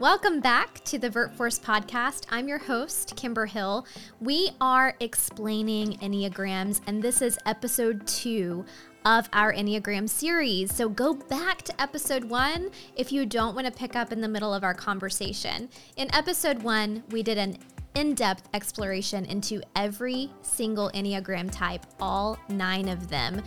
Welcome back to the VirtForce podcast. I'm your host, Kimber Hill. We are explaining Enneagrams, and this is episode two of our Enneagram series. So go back to episode one if you don't want to pick up in the middle of our conversation. In episode one, we did an in depth exploration into every single Enneagram type, all nine of them.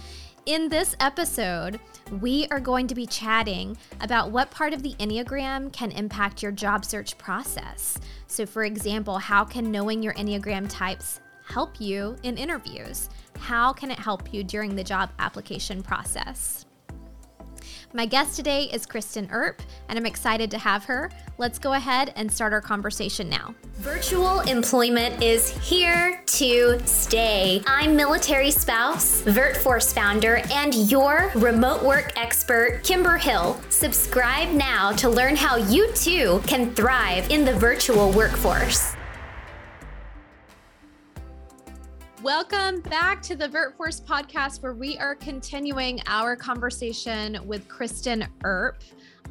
In this episode, we are going to be chatting about what part of the Enneagram can impact your job search process. So, for example, how can knowing your Enneagram types help you in interviews? How can it help you during the job application process? My guest today is Kristen Earp, and I'm excited to have her. Let's go ahead and start our conversation now. Virtual employment is here to stay. I'm military spouse, VirtForce founder, and your remote work expert, Kimber Hill. Subscribe now to learn how you too can thrive in the virtual workforce. Welcome back to the VirtForce podcast, where we are continuing our conversation with Kristen Earp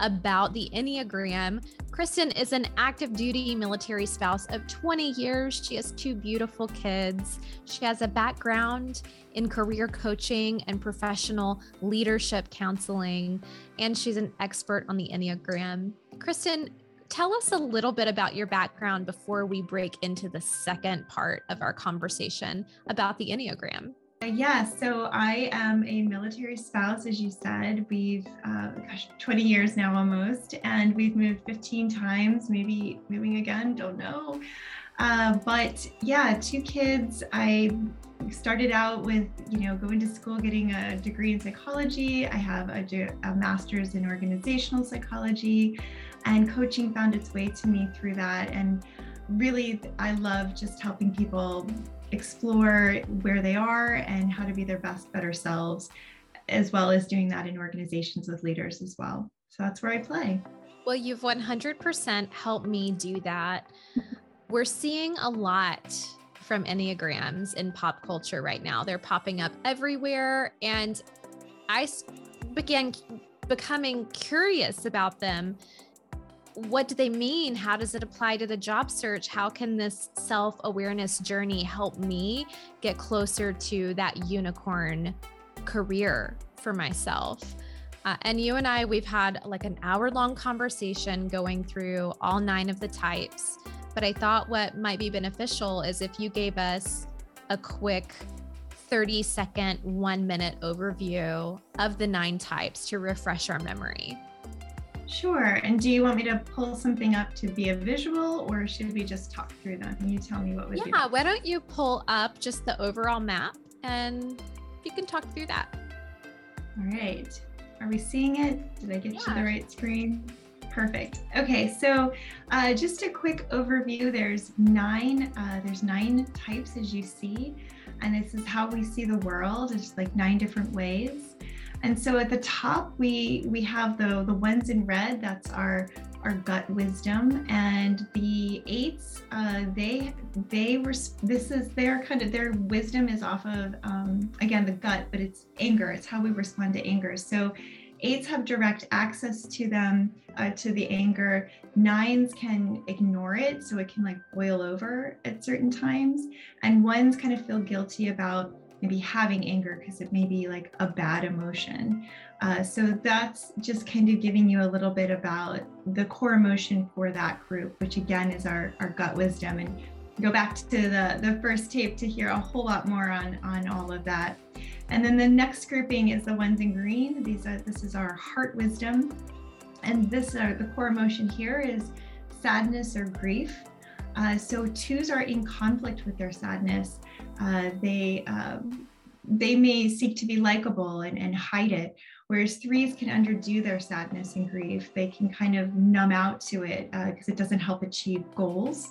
about the Enneagram. Kristen is an active duty military spouse of 20 years. She has two beautiful kids. She has a background in career coaching and professional leadership counseling, and she's an expert on the Enneagram. Kristen, tell us a little bit about your background before we break into the second part of our conversation about the Enneagram. Yeah, so I am a military spouse, as you said. We've, uh, gosh, 20 years now almost, and we've moved 15 times, maybe moving again, don't know. Uh, but yeah, two kids. I started out with, you know, going to school, getting a degree in psychology. I have a, a master's in organizational psychology and coaching found its way to me through that. And really i love just helping people explore where they are and how to be their best better selves as well as doing that in organizations with leaders as well. So that's where i play. Well you've 100% helped me do that. We're seeing a lot from enneagrams in pop culture right now. They're popping up everywhere. And i began becoming curious about them what do they mean? How does it apply to the job search? How can this self awareness journey help me get closer to that unicorn career for myself? Uh, and you and I, we've had like an hour long conversation going through all nine of the types. But I thought what might be beneficial is if you gave us a quick 30 second, one minute overview of the nine types to refresh our memory. Sure. And do you want me to pull something up to be a visual or should we just talk through them? Can you tell me what would yeah, why don't you pull up just the overall map and you can talk through that. All right. Are we seeing it? Did I get yeah. to the right screen? Perfect. Okay, so uh, just a quick overview. There's nine. Uh, there's nine types as you see, and this is how we see the world. It's like nine different ways. And so at the top, we we have the the ones in red. That's our our gut wisdom, and the eights. Uh, they they were this is their kind of their wisdom is off of um, again the gut, but it's anger. It's how we respond to anger. So eights have direct access to them uh, to the anger nines can ignore it so it can like boil over at certain times and ones kind of feel guilty about maybe having anger because it may be like a bad emotion. Uh, so that's just kind of giving you a little bit about the core emotion for that group, which again is our, our gut wisdom. And go back to the, the first tape to hear a whole lot more on, on all of that. And then the next grouping is the ones in green. These are this is our heart wisdom. And this are the core emotion here is sadness or grief. Uh, so twos are in conflict with their sadness uh, they um, they may seek to be likable and, and hide it whereas threes can underdo their sadness and grief. They can kind of numb out to it because uh, it doesn't help achieve goals.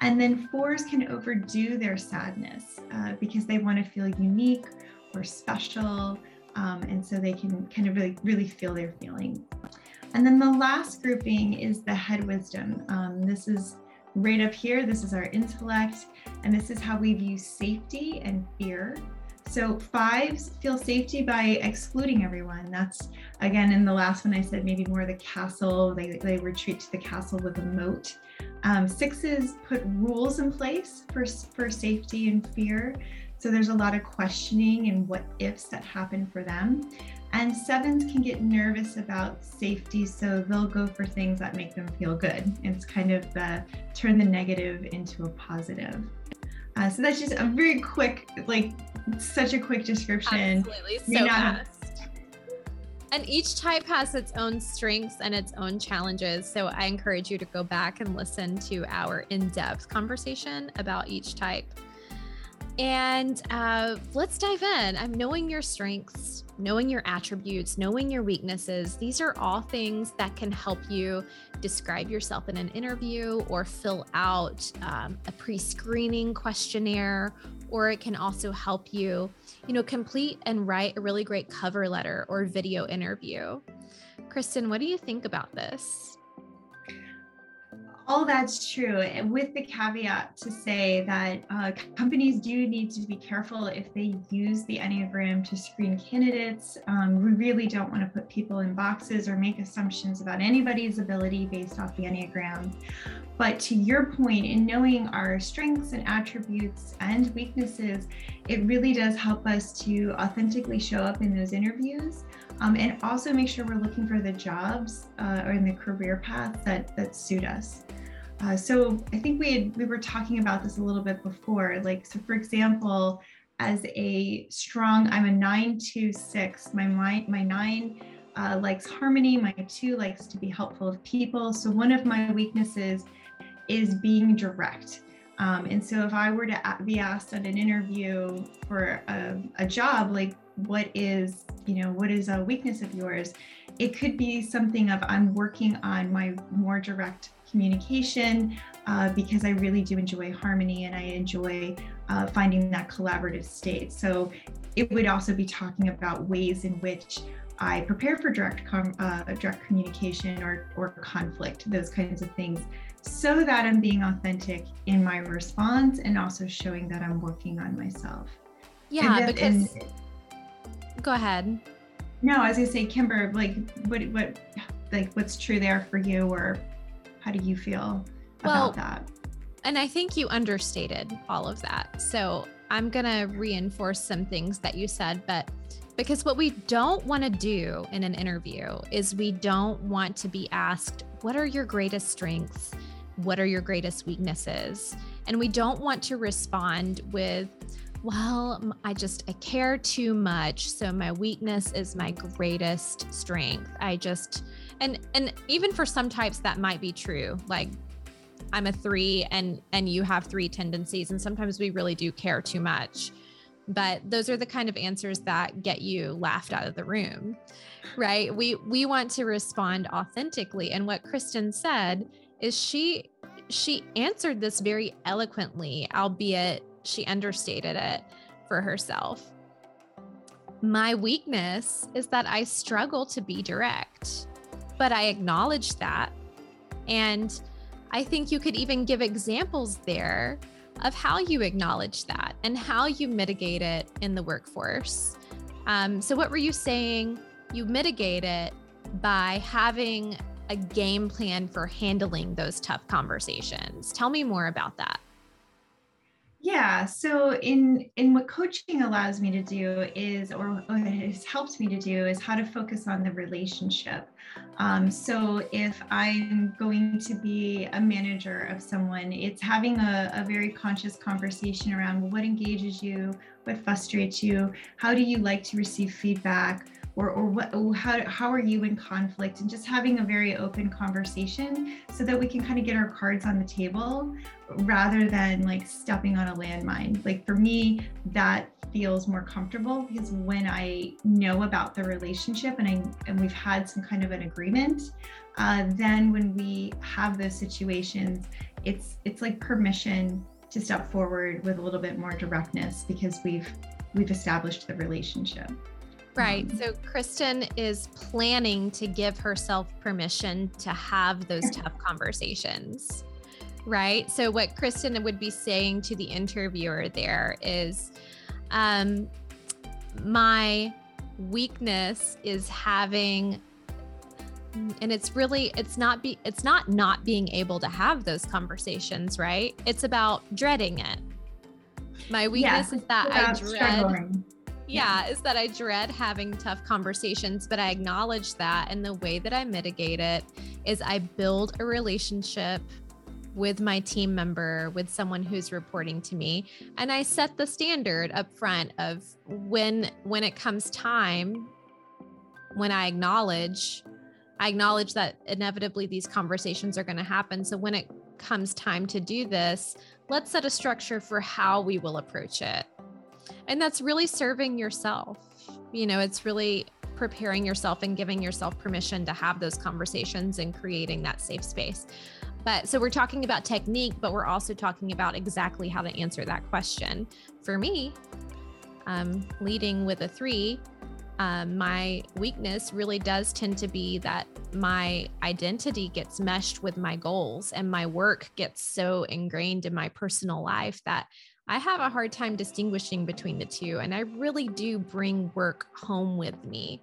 And then fours can overdo their sadness uh, because they want to feel unique or special um, and so they can kind of really really feel their feelings and then the last grouping is the head wisdom. Um, this is right up here, this is our intellect, and this is how we view safety and fear. So fives feel safety by excluding everyone. That's again in the last one I said maybe more the castle. They, they retreat to the castle with a moat. Um, sixes put rules in place for, for safety and fear. So there's a lot of questioning and what ifs that happen for them. And sevens can get nervous about safety, so they'll go for things that make them feel good. It's kind of the turn the negative into a positive. Uh, so that's just a very quick, like such a quick description. Absolutely, so fast. And each type has its own strengths and its own challenges. So I encourage you to go back and listen to our in depth conversation about each type. And uh, let's dive in. I'm knowing your strengths, knowing your attributes, knowing your weaknesses. These are all things that can help you describe yourself in an interview or fill out um, a pre screening questionnaire, or it can also help you, you know, complete and write a really great cover letter or video interview. Kristen, what do you think about this? All that's true with the caveat to say that uh, companies do need to be careful if they use the enneagram to screen candidates um, we really don't want to put people in boxes or make assumptions about anybody's ability based off the enneagram but to your point in knowing our strengths and attributes and weaknesses it really does help us to authentically show up in those interviews um, and also make sure we're looking for the jobs uh, or in the career path that that suit us. Uh, so I think we had, we were talking about this a little bit before. Like, so for example, as a strong, I'm a nine two six. My my my nine uh, likes harmony. My two likes to be helpful of people. So one of my weaknesses is being direct. Um, and so if I were to be asked at an interview for a, a job, like what is you know what is a weakness of yours? It could be something of I'm working on my more direct communication uh, because I really do enjoy harmony and I enjoy uh, finding that collaborative state. So it would also be talking about ways in which I prepare for direct com- uh, direct communication or or conflict, those kinds of things, so that I'm being authentic in my response and also showing that I'm working on myself. Yeah, because. And, go ahead. No, as you say, Kimber, like, what, what, like, what's true there for you, or how do you feel well, about that? And I think you understated all of that. So I'm going to reinforce some things that you said, but because what we don't want to do in an interview is we don't want to be asked, What are your greatest strengths? What are your greatest weaknesses? And we don't want to respond with, well, I just I care too much, so my weakness is my greatest strength. I just and and even for some types that might be true. Like I'm a 3 and and you have 3 tendencies and sometimes we really do care too much. But those are the kind of answers that get you laughed out of the room. Right? We we want to respond authentically and what Kristen said is she she answered this very eloquently, albeit she understated it for herself. My weakness is that I struggle to be direct, but I acknowledge that. And I think you could even give examples there of how you acknowledge that and how you mitigate it in the workforce. Um, so, what were you saying? You mitigate it by having a game plan for handling those tough conversations. Tell me more about that. Yeah. So in in what coaching allows me to do is, or what has helped me to do, is how to focus on the relationship. Um, so if I'm going to be a manager of someone, it's having a, a very conscious conversation around what engages you, what frustrates you, how do you like to receive feedback or, or what how, how are you in conflict? And just having a very open conversation so that we can kind of get our cards on the table rather than like stepping on a landmine. Like for me that feels more comfortable because when i know about the relationship and i and we've had some kind of an agreement uh, then when we have those situations it's it's like permission to step forward with a little bit more directness because we've we've established the relationship Right. So Kristen is planning to give herself permission to have those tough conversations. Right. So, what Kristen would be saying to the interviewer there is, um, my weakness is having and it's really it's not be it's not not being able to have those conversations right it's about dreading it my weakness is that i dread yeah, is that I dread having tough conversations, but I acknowledge that. And the way that I mitigate it is I build a relationship with my team member, with someone who's reporting to me, and I set the standard up front of when when it comes time when I acknowledge I acknowledge that inevitably these conversations are going to happen. So when it comes time to do this, let's set a structure for how we will approach it. And that's really serving yourself. You know, it's really preparing yourself and giving yourself permission to have those conversations and creating that safe space. But so we're talking about technique, but we're also talking about exactly how to answer that question. For me, um, leading with a three, um, my weakness really does tend to be that my identity gets meshed with my goals and my work gets so ingrained in my personal life that I have a hard time distinguishing between the two. And I really do bring work home with me.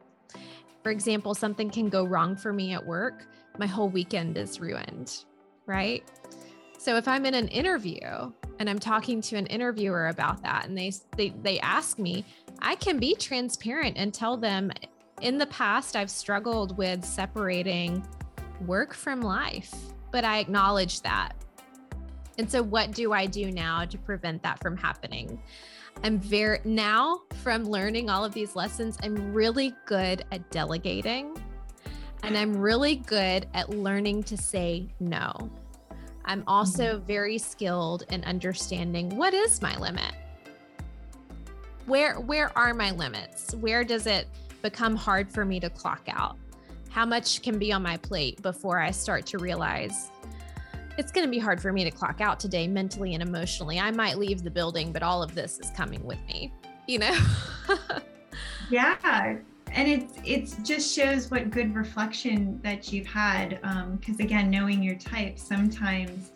For example, something can go wrong for me at work, my whole weekend is ruined, right? So if I'm in an interview and I'm talking to an interviewer about that and they they they ask me, I can be transparent and tell them in the past I've struggled with separating work from life, but I acknowledge that. And so what do I do now to prevent that from happening? I'm very now from learning all of these lessons, I'm really good at delegating and I'm really good at learning to say no. I'm also mm-hmm. very skilled in understanding what is my limit? Where where are my limits? Where does it become hard for me to clock out? How much can be on my plate before I start to realize it's going to be hard for me to clock out today mentally and emotionally. I might leave the building, but all of this is coming with me, you know? yeah and it's it's just shows what good reflection that you've had because um, again knowing your type sometimes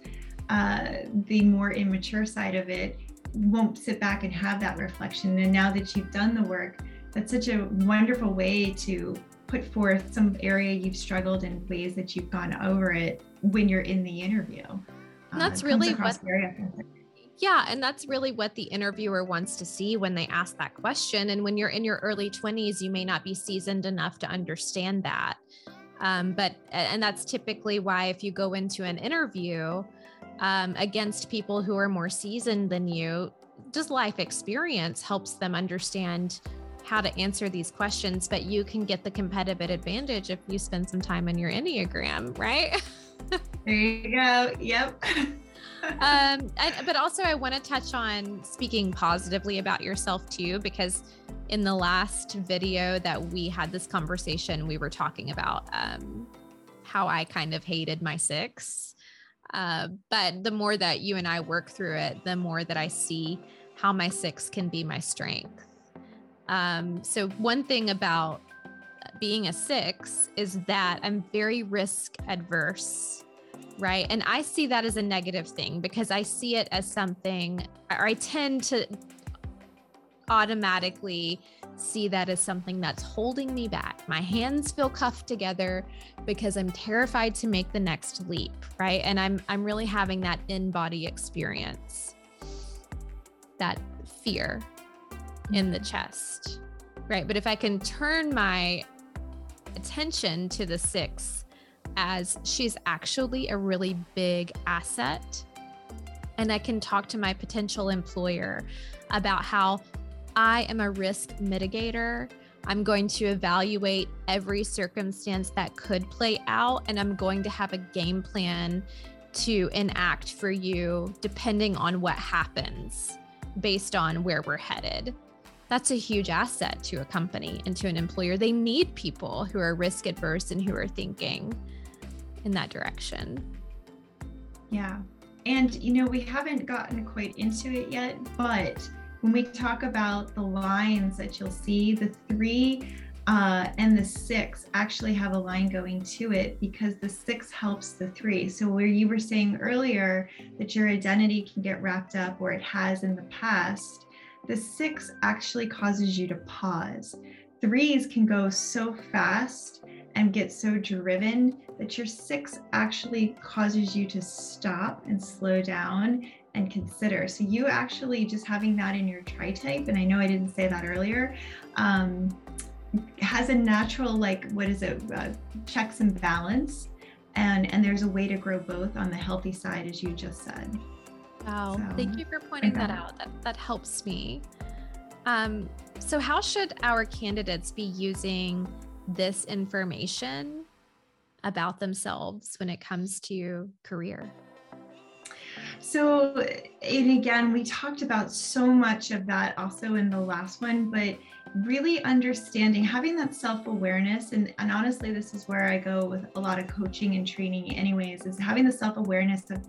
uh, the more immature side of it won't sit back and have that reflection and now that you've done the work that's such a wonderful way to put forth some area you've struggled and ways that you've gone over it when you're in the interview and that's uh, really what yeah, and that's really what the interviewer wants to see when they ask that question. And when you're in your early 20s, you may not be seasoned enough to understand that. Um, but, and that's typically why if you go into an interview um, against people who are more seasoned than you, just life experience helps them understand how to answer these questions. But you can get the competitive advantage if you spend some time on your Enneagram, right? there you go. Yep. um, I, but also, I want to touch on speaking positively about yourself too, because in the last video that we had this conversation, we were talking about um, how I kind of hated my six. Uh, but the more that you and I work through it, the more that I see how my six can be my strength. Um, so, one thing about being a six is that I'm very risk adverse right? And I see that as a negative thing because I see it as something, or I tend to automatically see that as something that's holding me back. My hands feel cuffed together because I'm terrified to make the next leap, right? And I'm I'm really having that in-body experience. That fear in the mm-hmm. chest. Right? But if I can turn my attention to the 6 as she's actually a really big asset. And I can talk to my potential employer about how I am a risk mitigator. I'm going to evaluate every circumstance that could play out, and I'm going to have a game plan to enact for you depending on what happens based on where we're headed. That's a huge asset to a company and to an employer. They need people who are risk adverse and who are thinking in that direction. Yeah. And, you know, we haven't gotten quite into it yet, but when we talk about the lines that you'll see, the three uh, and the six actually have a line going to it because the six helps the three. So, where you were saying earlier that your identity can get wrapped up, or it has in the past, The six actually causes you to pause. Threes can go so fast and get so driven that your six actually causes you to stop and slow down and consider. So you actually just having that in your tri type, and I know I didn't say that earlier, um, has a natural like what is it uh, checks and balance, and and there's a way to grow both on the healthy side as you just said. Wow, so, thank you for pointing that out. That that helps me. Um, so how should our candidates be using this information about themselves when it comes to career? So, and again, we talked about so much of that also in the last one, but really understanding, having that self awareness, and, and honestly, this is where I go with a lot of coaching and training, anyways, is having the self awareness of,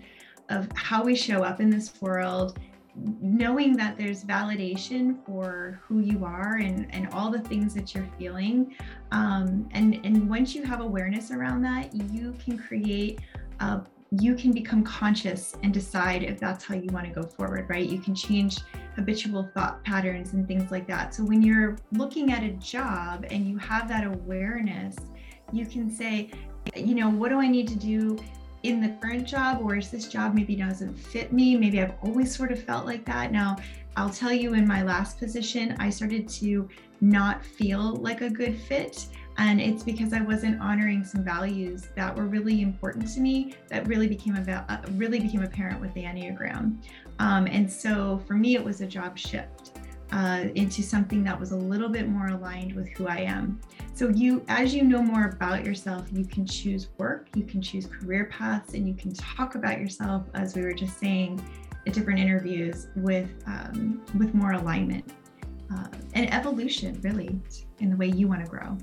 of how we show up in this world knowing that there's validation for who you are and, and all the things that you're feeling um, and and once you have awareness around that you can create a you can become conscious and decide if that's how you want to go forward, right? You can change habitual thought patterns and things like that. So when you're looking at a job and you have that awareness, you can say, you know, what do I need to do in the current job or is this job maybe doesn't fit me maybe i've always sort of felt like that now i'll tell you in my last position i started to not feel like a good fit and it's because I wasn't honoring some values that were really important to me that really became a uh, really became apparent with the Enneagram. Um, and so for me, it was a job shift uh, into something that was a little bit more aligned with who I am. So you, as you know more about yourself, you can choose work, you can choose career paths, and you can talk about yourself, as we were just saying, at different interviews with um, with more alignment uh, and evolution, really, in the way you want to grow.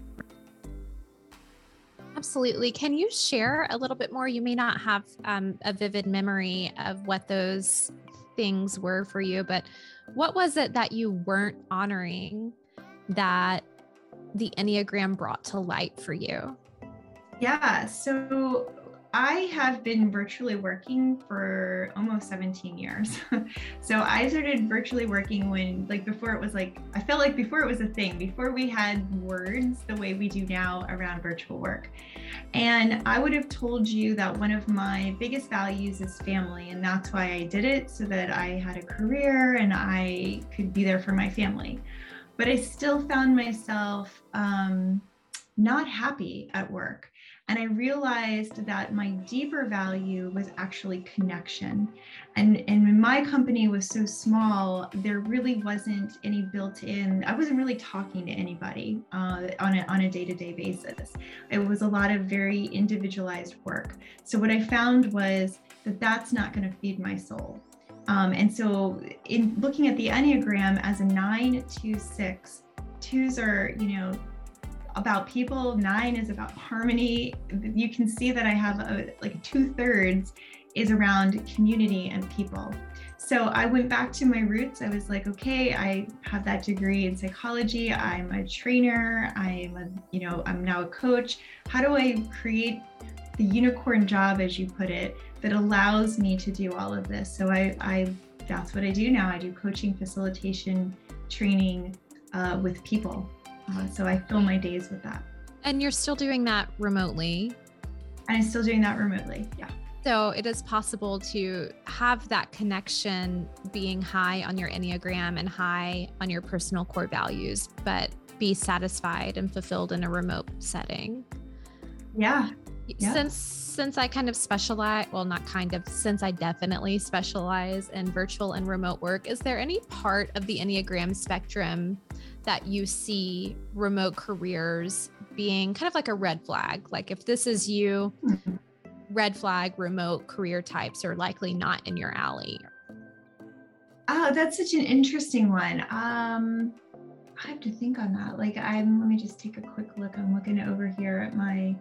Absolutely. Can you share a little bit more? You may not have um, a vivid memory of what those things were for you, but what was it that you weren't honoring that the Enneagram brought to light for you? Yeah. So I have been virtually working for almost 17 years. so I started virtually working when, like, before it was like, I felt like before it was a thing, before we had words the way we do now around virtual work. And I would have told you that one of my biggest values is family. And that's why I did it so that I had a career and I could be there for my family. But I still found myself um, not happy at work. And I realized that my deeper value was actually connection. And, and when my company was so small, there really wasn't any built in, I wasn't really talking to anybody uh, on a, on a day-to-day basis. It was a lot of very individualized work. So what I found was that that's not going to feed my soul. Um, and so in looking at the Enneagram as a nine, two, six, twos are, you know, about people. Nine is about harmony. You can see that I have a, like two thirds is around community and people. So I went back to my roots. I was like, okay, I have that degree in psychology. I'm a trainer. I'm a, you know, I'm now a coach. How do I create the unicorn job, as you put it, that allows me to do all of this? So I, I that's what I do now. I do coaching, facilitation, training uh, with people. Uh, so I fill my days with that. And you're still doing that remotely? And I'm still doing that remotely. Yeah. So it is possible to have that connection being high on your Enneagram and high on your personal core values, but be satisfied and fulfilled in a remote setting. Yeah. Yeah. Since since I kind of specialize, well, not kind of, since I definitely specialize in virtual and remote work, is there any part of the Enneagram spectrum that you see remote careers being kind of like a red flag. Like if this is you, mm-hmm. red flag remote career types are likely not in your alley. Oh, that's such an interesting one. Um, I have to think on that. Like I'm let me just take a quick look. I'm looking over here at my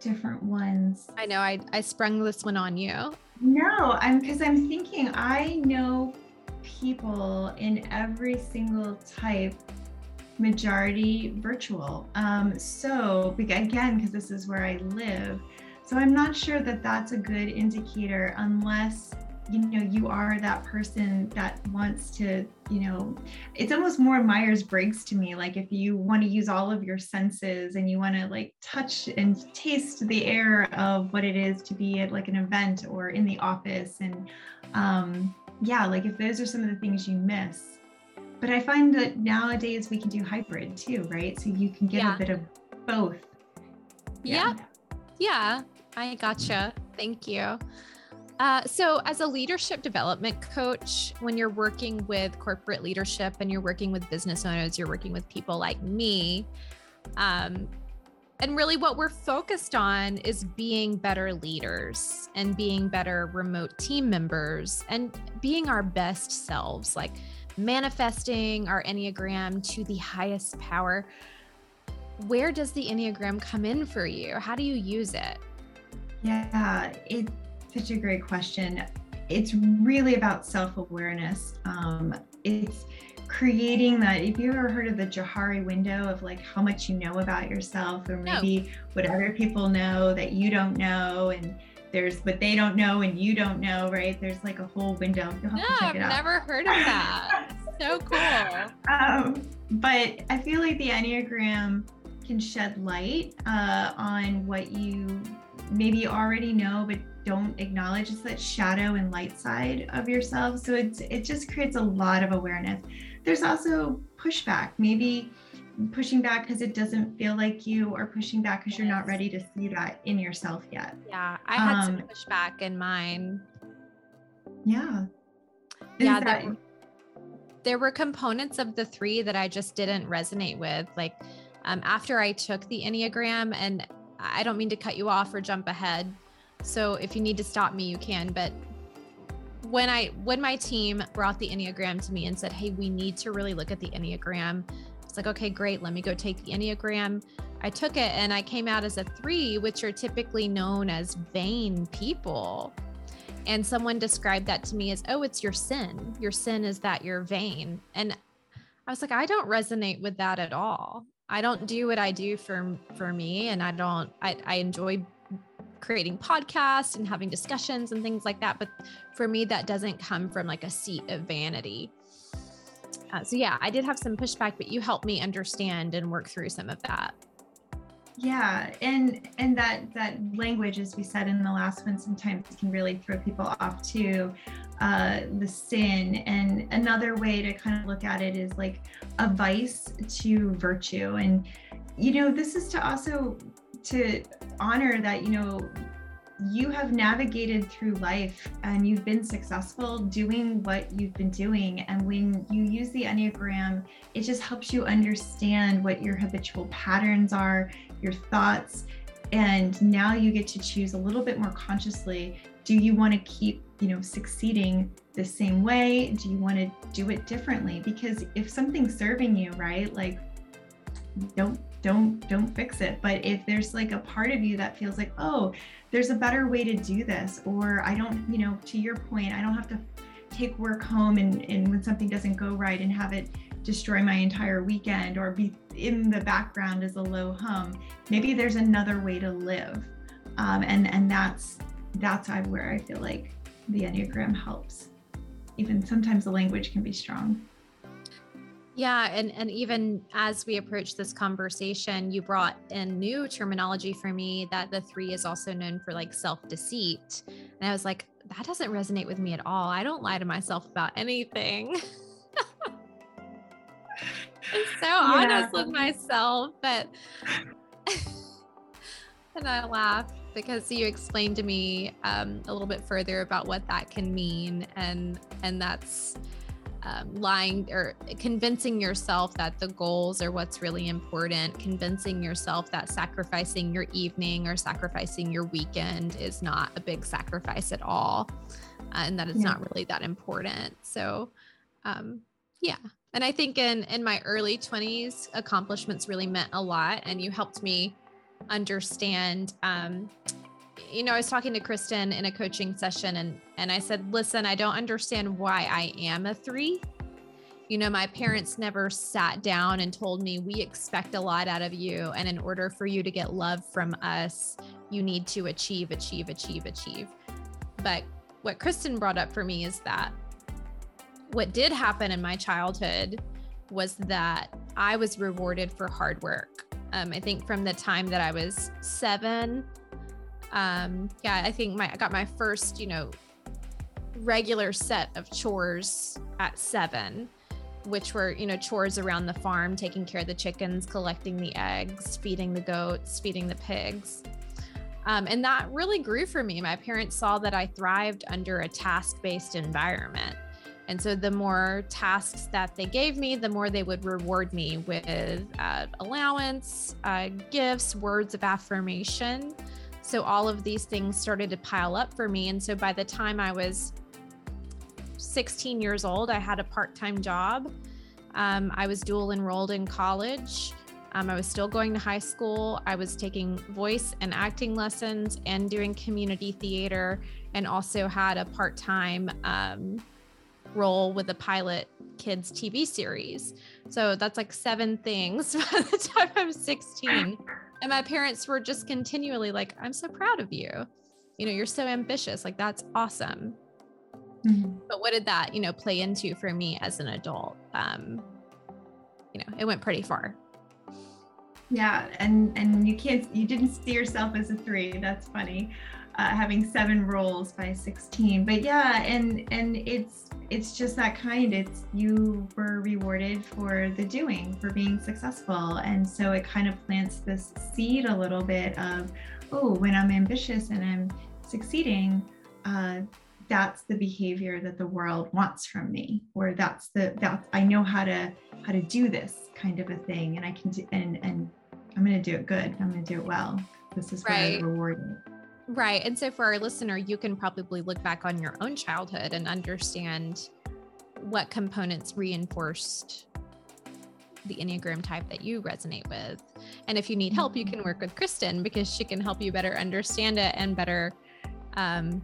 different ones. I know I I sprung this one on you. No, I'm because I'm thinking I know people in every single type majority virtual. Um, so again, because this is where I live, so I'm not sure that that's a good indicator unless you know you are that person that wants to you know it's almost more myers-briggs to me like if you want to use all of your senses and you want to like touch and taste the air of what it is to be at like an event or in the office and um yeah like if those are some of the things you miss. But i find that nowadays we can do hybrid too right? So you can get yeah. a bit of both. Yeah. Yeah, yeah. I gotcha. Thank you uh, so, as a leadership development coach, when you're working with corporate leadership and you're working with business owners, you're working with people like me. Um, and really, what we're focused on is being better leaders and being better remote team members and being our best selves, like manifesting our Enneagram to the highest power. Where does the Enneagram come in for you? How do you use it? Yeah, it such a great question. It's really about self awareness. Um, it's creating that. If you ever heard of the Johari window of like how much you know about yourself, or maybe no. what other people know that you don't know, and there's what they don't know and you don't know, right? There's like a whole window. You'll have no, to check it I've out. never heard of that. so cool. Um, but I feel like the Enneagram can shed light uh, on what you maybe already know but don't acknowledge it's that shadow and light side of yourself. So it's it just creates a lot of awareness. There's also pushback maybe pushing back because it doesn't feel like you or pushing back because you're not ready to see that in yourself yet. Yeah i had um, some pushback in mine. Yeah. Is yeah that, there, there were components of the three that i just didn't resonate with. Like um, after i took the enneagram and i don't mean to cut you off or jump ahead so if you need to stop me, you can. But when I when my team brought the Enneagram to me and said, Hey, we need to really look at the Enneagram, it's like, okay, great, let me go take the Enneagram. I took it and I came out as a three, which are typically known as vain people. And someone described that to me as, oh, it's your sin. Your sin is that you're vain. And I was like, I don't resonate with that at all. I don't do what I do for for me and I don't I, I enjoy creating podcasts and having discussions and things like that. But for me, that doesn't come from like a seat of vanity. Uh, so yeah, I did have some pushback, but you helped me understand and work through some of that. Yeah, and and that that language, as we said in the last one, sometimes can really throw people off too. Uh, the sin, and another way to kind of look at it is like a vice to virtue, and you know this is to also to honor that, you know, you have navigated through life and you've been successful doing what you've been doing. And when you use the Enneagram, it just helps you understand what your habitual patterns are, your thoughts. And now you get to choose a little bit more consciously. Do you want to keep, you know, succeeding the same way? Do you want to do it differently? Because if something's serving you, right, like don't don't don't fix it. But if there's like a part of you that feels like oh there's a better way to do this or i don't you know to your point i don't have to take work home and, and when something doesn't go right and have it destroy my entire weekend or be in the background as a low hum maybe there's another way to live. Um, and and that's that's where i feel like the enneagram helps. Even sometimes the language can be strong yeah, and and even as we approach this conversation, you brought in new terminology for me that the 3 is also known for like self-deceit. And I was like, that doesn't resonate with me at all. I don't lie to myself about anything. I'm so yeah. honest with myself, but and I laugh because you explained to me um, a little bit further about what that can mean, and and that's um, lying or convincing yourself that the goals are what's really important, convincing yourself that sacrificing your evening or sacrificing your weekend is not a big sacrifice at all, uh, and that it's yeah. not really that important. So, um, yeah. And I think in in my early 20s, accomplishments really meant a lot, and you helped me understand um, you know, I was talking to Kristen in a coaching session and and I said, "Listen, I don't understand why I am a 3." You know, my parents never sat down and told me, "We expect a lot out of you, and in order for you to get love from us, you need to achieve, achieve, achieve, achieve." But what Kristen brought up for me is that what did happen in my childhood was that I was rewarded for hard work. Um, I think from the time that I was seven, um, yeah, I think my I got my first, you know, regular set of chores at seven, which were, you know, chores around the farm, taking care of the chickens, collecting the eggs, feeding the goats, feeding the pigs. Um, and that really grew for me. My parents saw that I thrived under a task based environment. And so the more tasks that they gave me, the more they would reward me with uh, allowance, uh, gifts, words of affirmation. So all of these things started to pile up for me. And so by the time I was 16 years old, I had a part time job. Um, I was dual enrolled in college. Um, I was still going to high school. I was taking voice and acting lessons and doing community theater, and also had a part time um, role with a pilot kids TV series. So that's like seven things by the time I'm 16. And my parents were just continually like, I'm so proud of you. You know, you're so ambitious. Like, that's awesome. Mm-hmm. But what did that, you know, play into for me as an adult? Um, you know, it went pretty far. Yeah, and and you can't you didn't see yourself as a three. That's funny uh, having seven roles by 16 but yeah and and it's it's just that kind. It's you were rewarded for the doing for being successful. And so it kind of plants this seed a little bit of oh when i'm ambitious and i'm succeeding uh, that's the behavior that the world wants from me or that's the that i know how to how to do this kind of a thing and i can do and and i'm going to do it good. I'm going to do it well. This is right. what i rewarded Right. And so for our listener, you can probably look back on your own childhood and understand what components reinforced the Enneagram type that you resonate with. And if you need help, you can work with Kristen because she can help you better understand it and better um,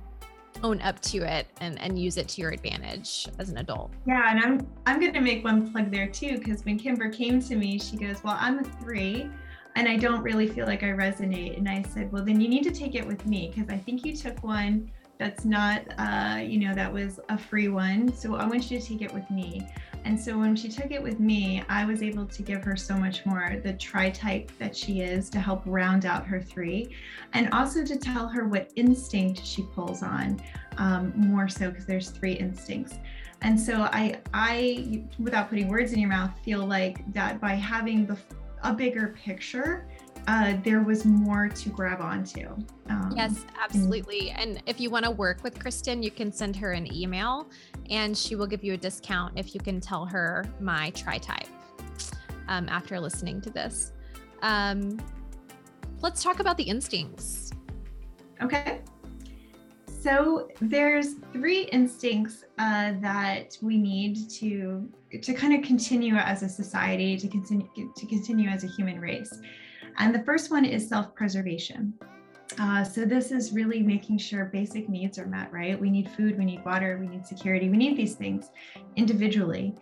own up to it and, and use it to your advantage as an adult. Yeah, and I'm I'm gonna make one plug there too, because when Kimber came to me, she goes, Well, I'm a three and I don't really feel like I resonate. And I said, well, then you need to take it with me because I think you took one that's not, uh, you know, that was a free one. So I want you to take it with me. And so when she took it with me, I was able to give her so much more the tri type that she is to help round out her three, and also to tell her what instinct she pulls on um, more so because there's three instincts. And so I, I, without putting words in your mouth, feel like that by having the a bigger picture, uh, there was more to grab onto. Um, yes, absolutely. And, if you want to work with Kristen, you can send her an email and she will give you a discount if you can tell her my tri type um, after listening to this. Um, let's talk about the instincts. Okay. So there's three instincts uh, that we need to to kind of continue as a society, to continue to continue as a human race. And the first one is self-preservation. Uh, so this is really making sure basic needs are met, right? We need food, we need water, we need security, we need these things individually.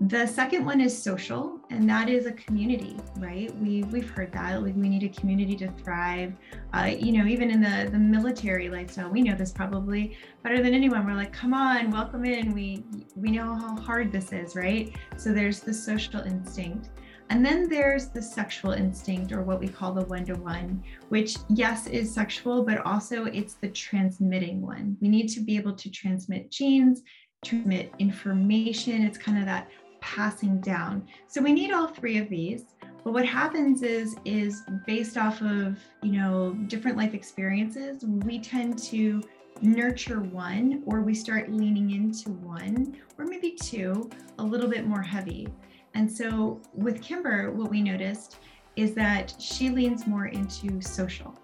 The second one is social, and that is a community, right? We we've heard that like we need a community to thrive. Uh, you know, even in the the military lifestyle, we know this probably better than anyone. We're like, come on, welcome in. We we know how hard this is, right? So there's the social instinct. And then there's the sexual instinct, or what we call the one to one, which, yes, is sexual, but also it's the transmitting one. We need to be able to transmit genes, transmit information. It's kind of that passing down. So we need all three of these. But what happens is is based off of, you know, different life experiences, we tend to nurture one or we start leaning into one or maybe two a little bit more heavy. And so with Kimber, what we noticed is that she leans more into social.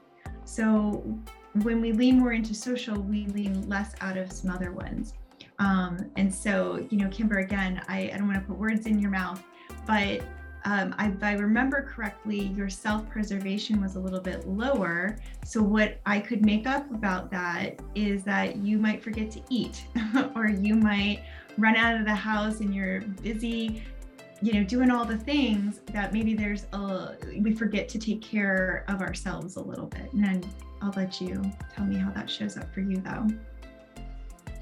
So when we lean more into social, we lean less out of some other ones. Um, and so, you know, Kimber, again, I, I don't want to put words in your mouth, but um, I, if I remember correctly, your self preservation was a little bit lower. So, what I could make up about that is that you might forget to eat, or you might run out of the house and you're busy, you know, doing all the things that maybe there's a, we forget to take care of ourselves a little bit. And then I'll let you tell me how that shows up for you, though.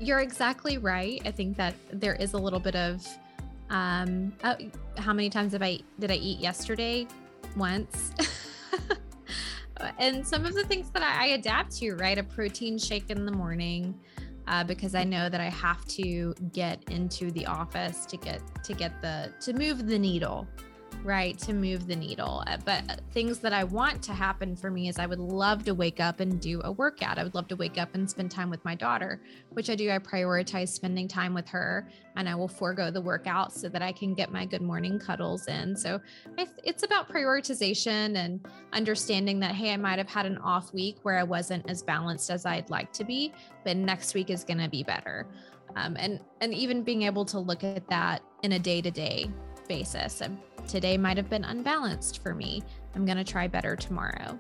You're exactly right. I think that there is a little bit of um uh, how many times have I did I eat yesterday? Once. and some of the things that I, I, adapt to, right? A protein shake in the morning. Uh, because I know that I have to get into the office to get to get the to move the needle, right to move the needle. Uh, but uh, things that i want to happen for me is i would love to wake up and do a workout. I would love to wake up and spend time with my daughter which i do. I prioritize spending time with her and i will forego the workout so that i can get my good morning cuddles in. So it's about prioritization and understanding that hey i might have had an off week where i wasn't as balanced as i'd like to be but next week is going to be better. Um, and and even being able to look at that in a day to day basis. Today might have been unbalanced for me. I'm going to try better tomorrow.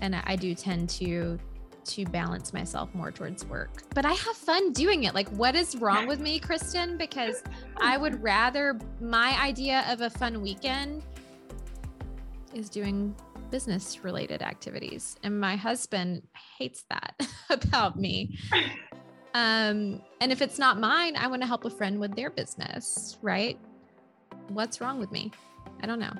And I do tend to to balance myself more towards work. But I have fun doing it. Like what is wrong with me, Kristen? Because I would rather my idea of a fun weekend is doing business related activities and my husband hates that about me um and if it's not mine i want to help a friend with their business right what's wrong with me? I don't know.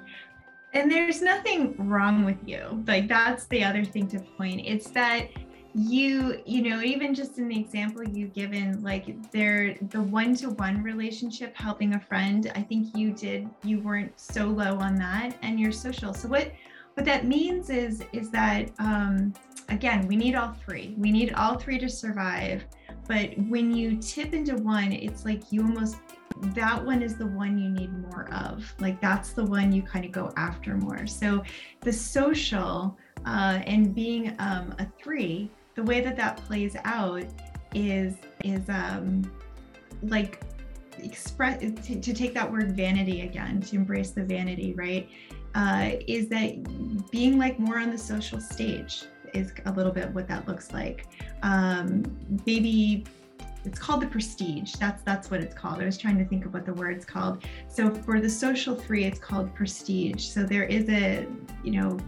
And there's nothing wrong with you. Like that's the other thing to point. It's that you you know even just in the example you've given like there the one-to-one relationship helping a friend i think you did you weren't so low on that and you're social so what what that means is is that um again we need all three we need all three to survive but when you tip into one it's like you almost that one is the one you need more of. Like that's the one you kind of go after more. So the social uh, and being um, a three, the way that that plays out is is um, like express to, to, take that word vanity again to embrace the vanity right uh, is that being like more on the social stage is a little bit what that looks like. Um, maybe it's called the prestige. That's that's what it's called. I was trying to think of what the word's called. So for the social three it's called prestige. So there is a you know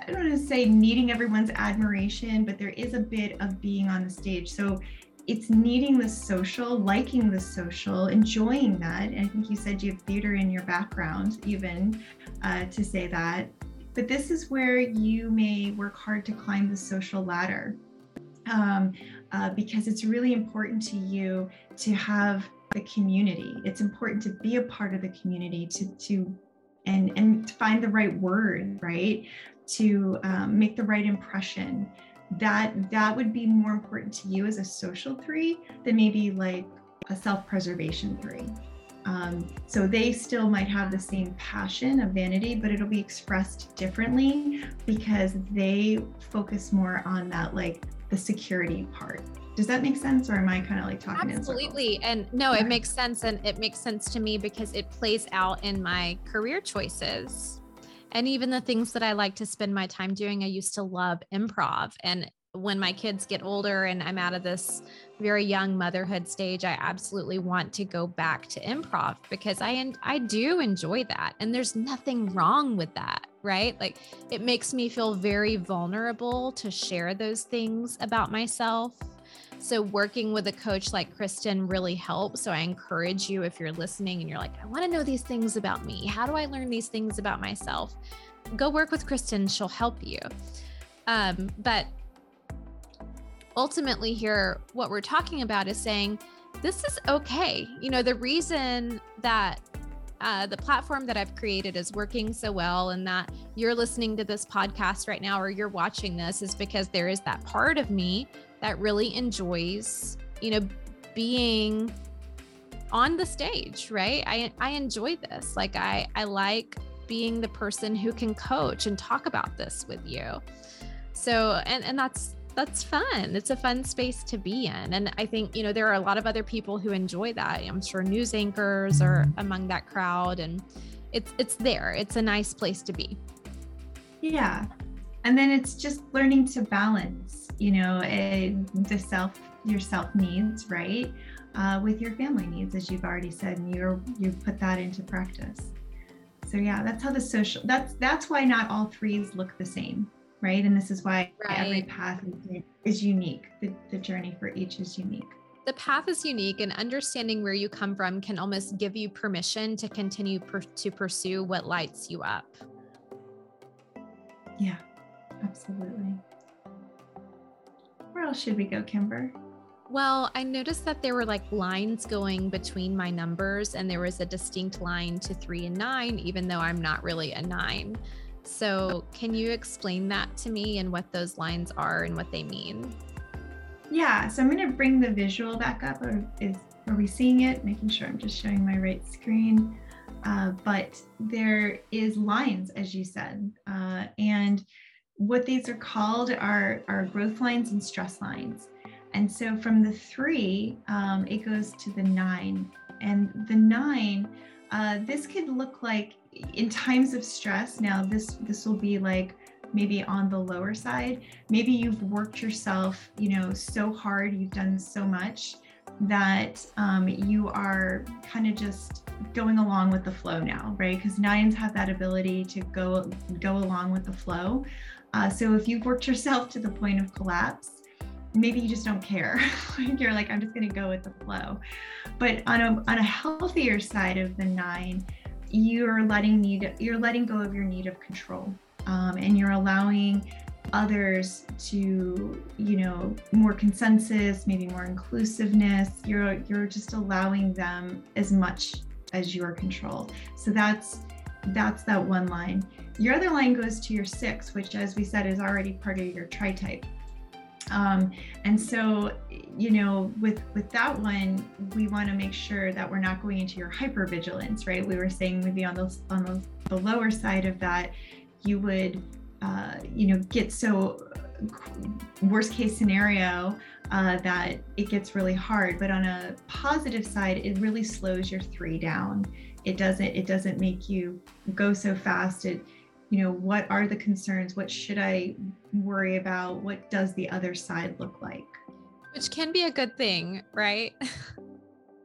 i don't want to say needing everyone's admiration but there is a bit of being on the stage. So it's needing the social liking the social enjoying that. And i think you said you have theater in your background even uh, to say that but this is where you may work hard to climb the social ladder um, uh, because it's really important to you to have the community. It's important to be a part of the community to to and and to find the right word, right? To um, make the right impression. That that would be more important to you as a social three than maybe like a self-preservation three. Um, so they still might have the same passion of vanity, but it'll be expressed differently because they focus more on that like the security part. Does that make sense, or am I kind of like talking? Absolutely, and no, it makes sense, and it makes sense to me because it plays out in my career choices, and even the things that I like to spend my time doing. I used to love improv, and when my kids get older and I'm out of this very young motherhood stage, I absolutely want to go back to improv because I I do enjoy that and there's nothing wrong with that, right? Like it makes me feel very vulnerable to share those things about myself. So working with a coach like Kristen really helps. So I encourage you if you're listening and you're like, I want to know these things about me. How do I learn these things about myself? Go work with Kristen, she'll help you. Um, but ultimately here what we're talking about is saying this is okay you know the reason that uh, the platform that I've created is working so well, and that you're listening to this podcast right now or you're watching this is because there is that part of me that really enjoys, you know, being on the stage, right? I I enjoy this. Like I I like being the person who can coach and talk about this with you. So and and that's that's fun. It's a fun space to be in. And I think, you know, there are a lot of other people who enjoy that. I'm sure news anchors are among that crowd and it's it's there. It's a nice place to be. Yeah. And then it's just learning to balance, you know, a, the self your self needs, right? Uh, with your family needs, as you've already said, and you're you put that into practice. So yeah, that's how the social that's that's why not all threes look the same right? And this is why right. every path is, is unique. The, the journey for each is unique. the path is unique and understanding where you come from can almost give you permission to continue per- to pursue what lights you up. Yeah, absolutely. Where else should we go, Kimber? Well, I noticed that there were like lines going between my numbers, and there was a distinct line to three and nine, even though I'm not really a nine. So, can you explain that to me and what those lines are and what they mean? Yeah, so I'm going to bring the visual back up. Is are we seeing it? Making sure I'm just showing my right screen. Uh, but there is lines, as you said, uh, and what these are called are, are growth lines and stress lines. And so from the three, um, it goes to the nine. And the nine, uh, this could look like in times of stress. Now, this this will be like maybe on the lower side. Maybe you've worked yourself, you know, so hard, you've done so much that um, you are kind of just going along with the flow now, right? Because nines have that ability to go go along with the flow. Uh, so if you've worked yourself to the point of collapse, maybe you just don't care. You're like, I'm just going to go with the flow. But on a on a healthier side of the nine, you're letting need you're letting go of your need of control, um, and you're allowing others to you know more consensus maybe more inclusiveness. You're you're just allowing them as much as your control so that's that's that one line. Your other line goes to your six which as we said is already part of your tri-type um, and so, you know, with with that one, we want to make sure that we're not going into your hypervigilance, right? We were saying maybe on the on the, the lower side of that, you would, uh, you know, get so worst case scenario uh, that it gets really hard. But on a positive side, it really slows your three down. It doesn't it doesn't make you go so fast. It you know what are the concerns? What should i worry about? What does the other side look like? Which can be a good thing right?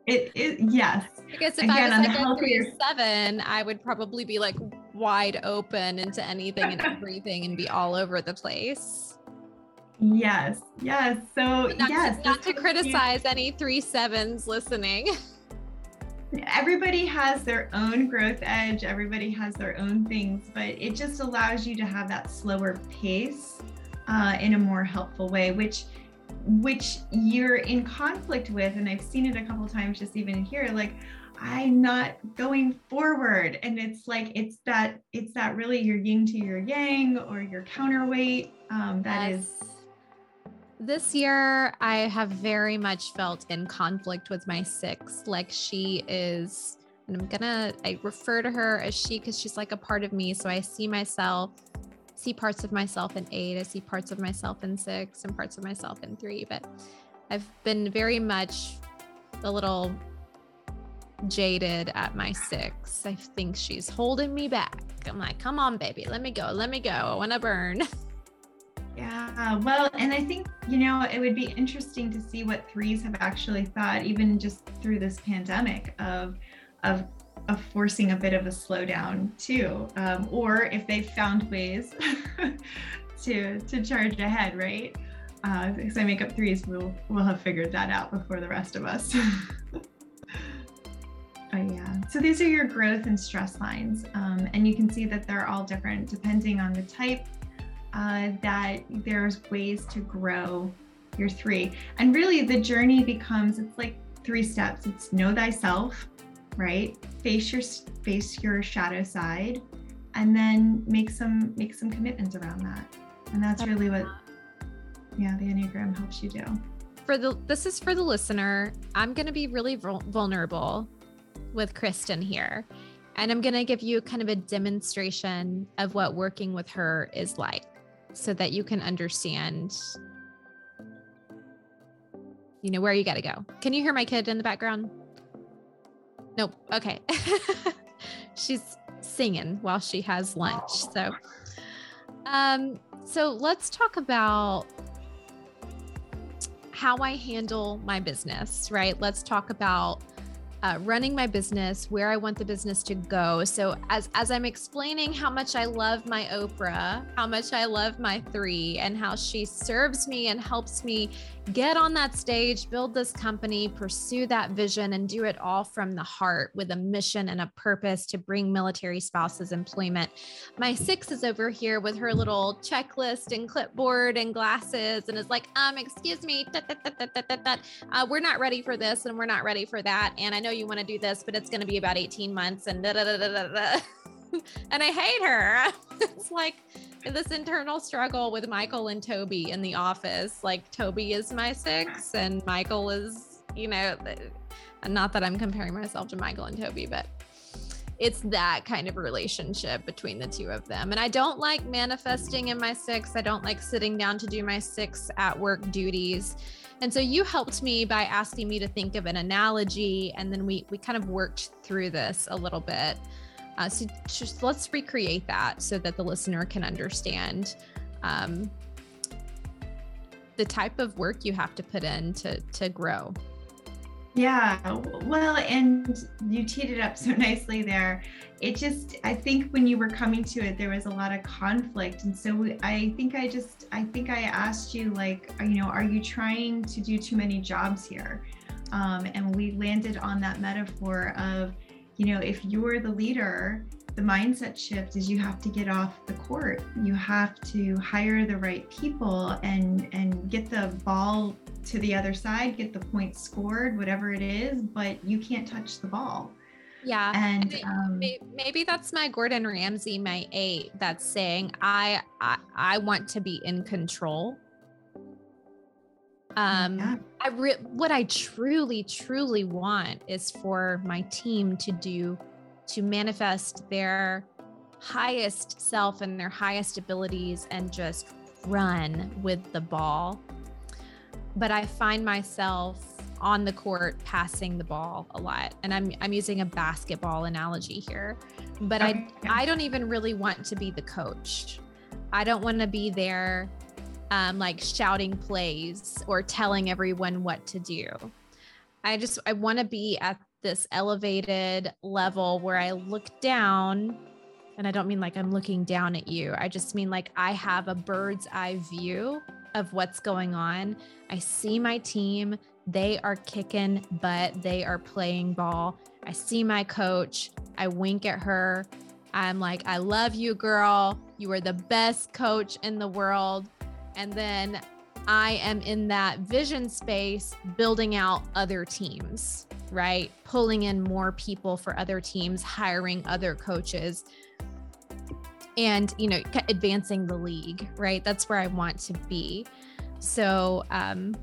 It, it yes. I guess if Again, i was like a healthier... three seven i would probably be like wide open into anything and everything and be all over the place. Yes yes. So not yes to, not to criticize any three sevens listening everybody has their own growth edge, everybody has their own things, but it just allows you to have that slower pace uh, in a more helpful way, which which you're in conflict with. And i've seen it a couple times just even here like i'm not going forward. And it's like it's that it's that really your yin to your yang or your counterweight um, that yes. is this year, I have very much felt in conflict with my six. Like she is, and I'm gonna, I refer to her as she because she's like a part of me. So I see myself, see parts of myself in eight, I see parts of myself in six, and parts of myself in three. But I've been very much a little jaded at my six. I think she's holding me back. I'm like, come on, baby, let me go, let me go. I wanna burn. Yeah, well, and I think, you know, it would be interesting to see what threes have actually thought, even just through this pandemic, of of of forcing a bit of a slowdown too, um, or if they've found ways to to charge ahead, right? Uh, because I make up threes, we'll we'll have figured that out before the rest of us. But yeah, so these are your growth and stress lines, um, and you can see that they're all different depending on the type uh, that there's ways to grow your three. And really, the journey becomes it's like three steps. It's know thyself, right? Face your face your shadow side, and then make some make some commitments around that. And that's really what, yeah, the enneagram helps you do. For the this is for the listener. I'm going to be really vulnerable with Kristen here. And I'm going to give you kind of a demonstration of what working with her is like so that you can understand you know where you got to go. Can you hear my kid in the background? Nope. Okay. She's singing while she has lunch. So um so let's talk about how I handle my business, right? Let's talk about uh, running my business, where I want the business to go. So as as I'm explaining how much I love my Oprah, how much I love my three, and how she serves me and helps me get on that stage, build this company, pursue that vision, and do it all from the heart with a mission and a purpose to bring military spouses employment. My six is over here with her little checklist and clipboard and glasses and is like, um, excuse me, uh, we're not ready for this and we're not ready for that. And I know you want to do this, but it's going to be about 18 months and da da da da da. and I hate her. it's like this internal struggle with Michael and Toby in the office. Like Toby is my six, and Michael is, you know, not that I'm comparing myself to Michael and Toby, but it's that kind of relationship between the two of them. And I don't like manifesting in my six. I don't like sitting down to do my six at work duties. And so you helped me by asking me to think of an analogy, and then we we kind of worked through this a little bit. Uh, so just let's recreate that so that the listener can understand um, the type of work you have to put in to to grow. Yeah, well, and you teed it up so nicely there. It just, I think when you were coming to it, there was a lot of conflict. And so I think I just, I think I asked you, like, you know, are you trying to do too many jobs here? Um, and we landed on that metaphor of, you know, if you're the leader, the mindset shift is you have to get off the court. You have to hire the right people and and get the ball to the other side, get the point scored, whatever it is, but you can't touch the ball. Yeah. And um, maybe that's my Gordon Ramsay, my eight, that's saying I, I I want to be in control. Um, yeah. I re- what I truly, truly want is for my team to do, to manifest their highest self and their highest abilities and just run with the ball. But I find myself on the court passing the ball a lot. And I'm I'm using a basketball analogy here. But I I don't even really want to be the coach. I don't want to be there um, like shouting plays or telling everyone what to do. I just I want to be at this elevated level where I look down and I don't mean like I'm looking down at you. I just mean like I have a bird's eye view of what's going on. I see my team, they are kicking butt, they are playing ball. I see my coach, I wink at her. I'm like, I love you, girl. You are the best coach in the world. And then I am in that vision space building out other teams, right? Pulling in more people for other teams, hiring other coaches and, you know, advancing the league, right? That's where I want to be. So, um,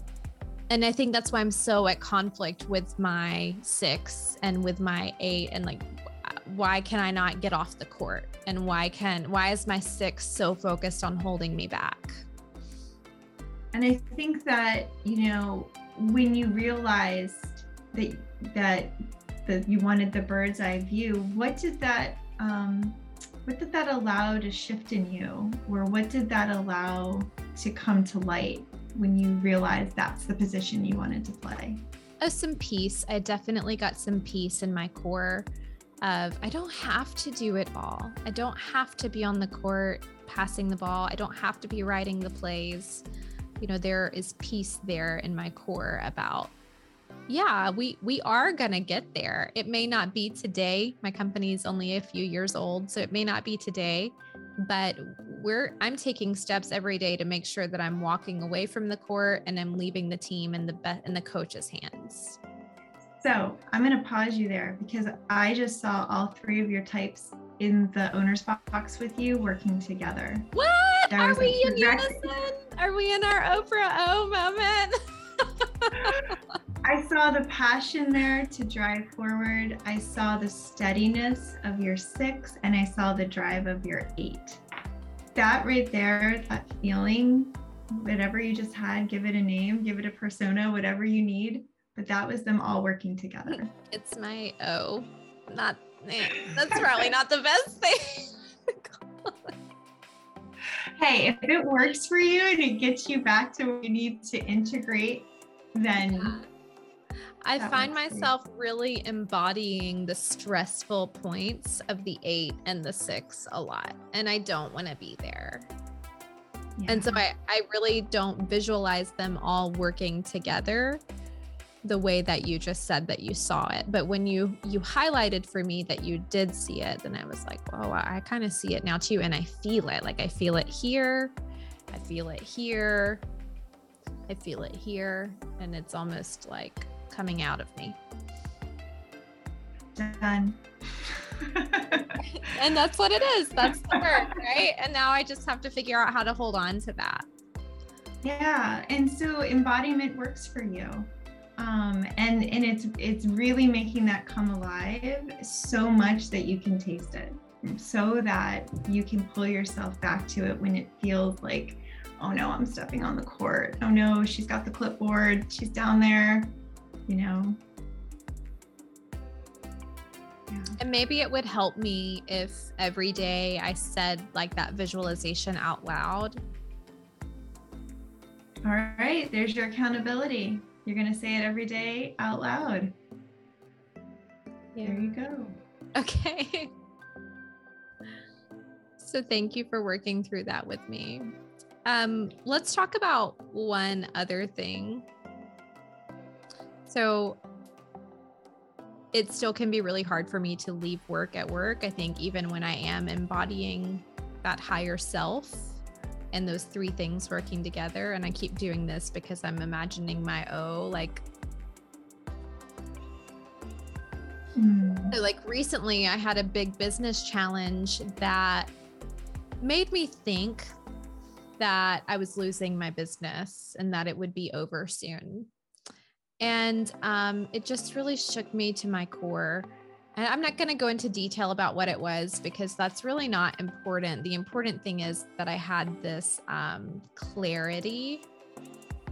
and I think that's why I'm so at conflict with my six and with my eight and like why can I not get off the court? And why can why is my six so focused on holding me back? And I think that, you know, when you realized that that that you wanted the bird's eye view, what did that um what did that allow to shift in you? Or what did that allow to come to light when you realized that's the position you wanted to play? Oh, some peace. I definitely got some peace in my core of I don't have to do it all. I don't have to be on the court passing the ball. I don't have to be writing the plays you know there is peace there in my core about yeah we we are gonna get there. It may not be today. My company is only a few years old so it may not be today but we're i'm taking steps every day to make sure that i'm walking away from the court and i'm leaving the team in the be- in the coach's hands. So i'm going to pause you there because i just saw all three of your types in the owner's box with you working together. What are we in unison are we in our Oprah O moment? I saw the passion there to drive forward. I saw the steadiness of your six, and I saw the drive of your eight. That right there, that feeling, whatever you just had, give it a name, give it a persona, whatever you need. But that was them all working together. It's my O. Not, that's probably not the best thing hey, if it works for you and it gets you back to where you need to integrate, then I find myself really embodying the stressful points of the eight and the six a lot, and I don't want to be there. Yeah. And so I, I really don't visualize them all working together the way that you just said that you saw it but when you you highlighted for me that you did see it then i was like oh i kind of see it now too and i feel it. Like i feel it here i feel it here i feel it here and it's almost like coming out of me. Done. And that's what it is. That's the work right? And now i just have to figure out how to hold on to that. Yeah and so embodiment works for you um, and and it's it's really making that come alive so much that you can taste it so that you can pull yourself back to it when it feels like oh no i'm stepping on the court. Oh no she's got the clipboard. She's down there you know? Yeah. and maybe it would help me if every day i said like that visualization out loud. All right there's your accountability you're going to say it every day out loud. Yeah. There you go. Okay. so thank you for working through that with me. Um, let's talk about one other thing. So it still can be really hard for me to leave work at work. I think even when I am embodying that higher self, and those three things working together. And I keep doing this because I'm imagining my O like. Mm. So like recently, I had a big business challenge that made me think that I was losing my business and that it would be over soon. And um, it just really shook me to my core. And I'm not going to go into detail about what it was because that's really not important. The important thing is that I had this um, clarity,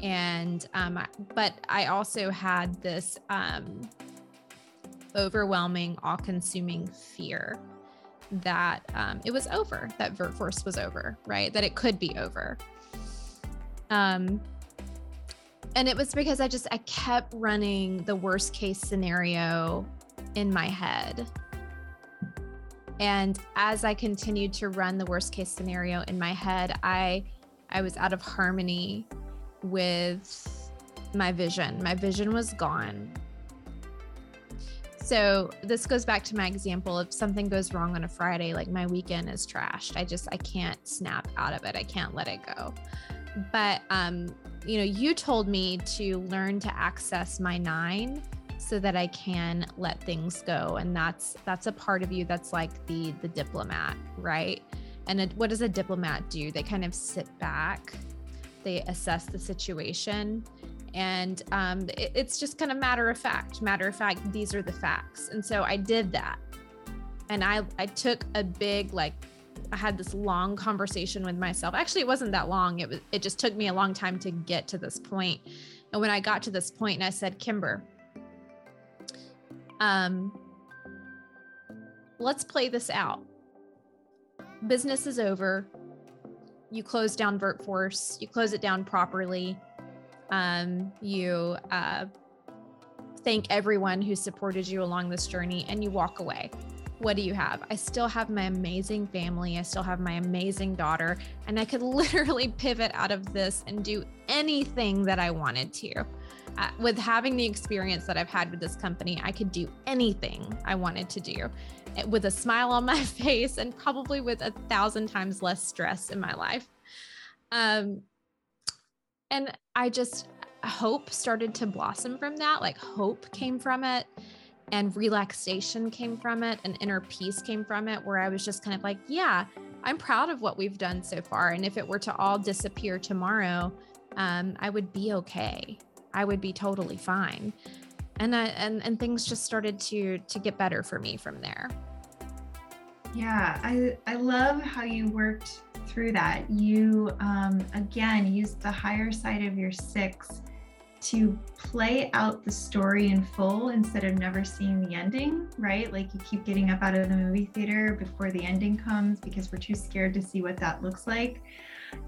and um, but I also had this um, overwhelming, all-consuming fear that um, it was over, that VirtForce was over, right? That it could be over. Um, and it was because I just I kept running the worst case scenario in my head. And as I continued to run the worst case scenario in my head, I I was out of harmony with my vision. My vision was gone. So this goes back to my example if something goes wrong on a Friday, like my weekend is trashed. I just I can't snap out of it. I can't let it go. But um, you know, you told me to learn to access my nine so that I can let things go. And that's that's a part of you that's like the the diplomat, right? And a, what does a diplomat do? They kind of sit back, they assess the situation, and um, it, it's just kind of matter of fact. Matter of fact, these are the facts. And so I did that, and I I took a big like I had this long conversation with myself. Actually, it wasn't that long. It was it just took me a long time to get to this point. And when I got to this point and I said, Kimber, um, let's play this out. Business is over. You close down VirtForce. You close it down properly. Um, you uh, thank everyone who supported you along this journey, and you walk away. What do you have? I still have my amazing family. I still have my amazing daughter, and I could literally pivot out of this and do anything that I wanted to with having the experience that I've had with this company, I could do anything I wanted to do eh, with a smile on my face and probably with a thousand times less stress in my life. Um, and I just, hope started to blossom from that. Like, hope came from it and relaxation came from it and inner peace came from it where i was just kind of like yeah i'm proud of what we've done so far and if it were to all disappear tomorrow um, i would be okay I would be totally fine. And I, and and things just started to to get better for me from there. Yeah, I I love how you worked through that. You um, again used the higher side of your six to play out the story in full instead of never seeing the ending, right? Like you keep getting up out of the movie theater before the ending comes because we're too scared to see what that looks like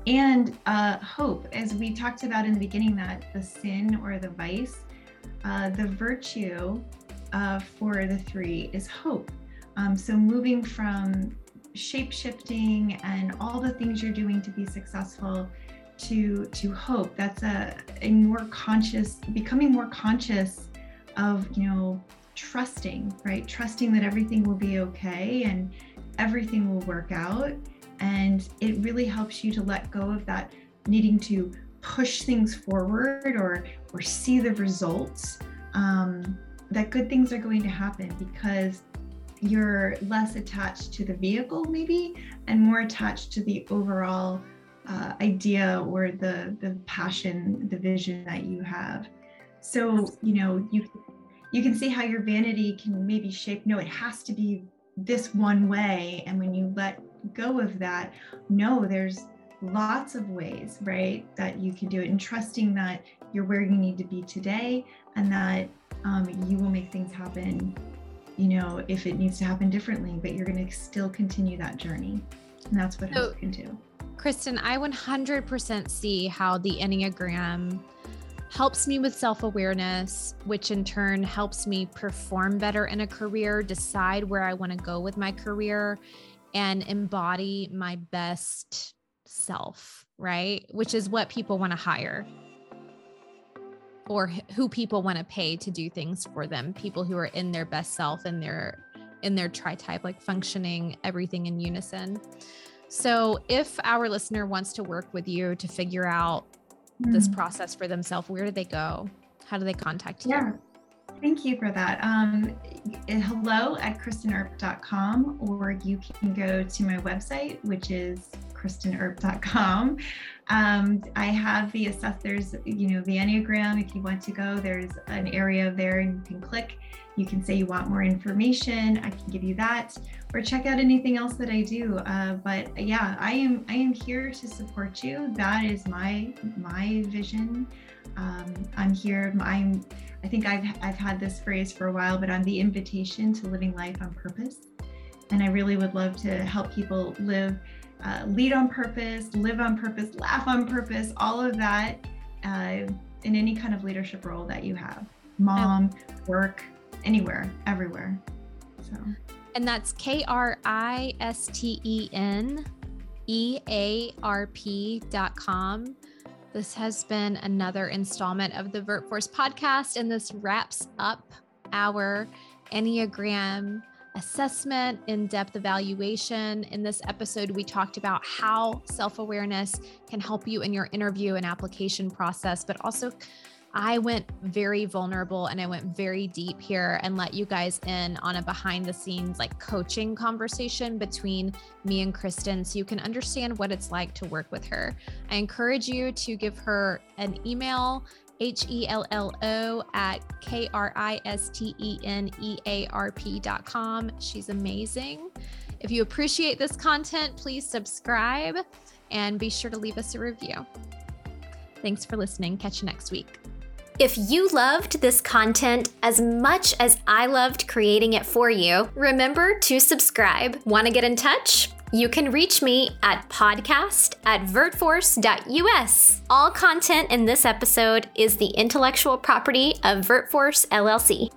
and uh, hope, as we talked about in the beginning, that the sin or the vice, uh, the virtue uh, for the three is hope. Um, so moving from shape shifting and all the things you're doing to be successful to to hope that's a, a more conscious becoming more conscious of you know trusting right trusting that everything will be okay and everything will work out and it really helps you to let go of that needing to push things forward or or see the results um, that good things are going to happen because you're less attached to the vehicle maybe and more attached to the overall uh, idea or the the passion the vision that you have. So you know you you can see how your vanity can maybe shape no it has to be this one way and when you let go of that no there's lots of ways right that you can do it and trusting that you're where you need to be today and that um, you will make things happen you know if it needs to happen differently but you're going to still continue that journey. And that's what so, hope can do kristen i 100% see how the enneagram helps me with self awareness, which in turn helps me perform better in a career, decide where I want to go with my career, and embody my best self, right? Which is what people want to hire or who people want to pay to do things for them people who are in their best self and their in their tri-type like functioning everything in unison so if our listener wants to work with you to figure out mm. this process for themselves where do they go how do they contact you yeah Thank you for that. Um, hello at kristenearp.com, or you can go to my website, which is kristenearp.com. Um, I have the assess, there's, you know, the Enneagram. If you want to go, there's an area there and you can click. You can say you want more information. I can give you that or check out anything else that I do. Uh, but yeah, I am, I am here to support you. That is my, my vision. Um, I'm here. I'm, I think I've, I've had this phrase for a while, but I'm the invitation to living life on purpose. And I really would love to help people live uh, lead on purpose, live on purpose, laugh on purpose, all of that uh, in any kind of leadership role that you have mom, work, anywhere, everywhere. So, and that's K R I S T E N E A R P dot com. This has been another installment of the VirtForce podcast, and this wraps up our Enneagram assessment, in depth evaluation. In this episode, we talked about how self awareness can help you in your interview and application process, but also I went very vulnerable and I went very deep here and let you guys in on a behind the scenes like coaching conversation between me and Kristen so you can understand what it's like to work with her. I encourage you to give her an email H E L L O at K R I S T E N E A R P dot com. She's amazing. If you appreciate this content, please subscribe and be sure to leave us a review. Thanks for listening. Catch you next week. If you loved this content as much as I loved creating it for you, remember to subscribe. Want to get in touch? You can reach me at podcast at virtforce.us. All content in this episode is the intellectual property of VirtForce LLC.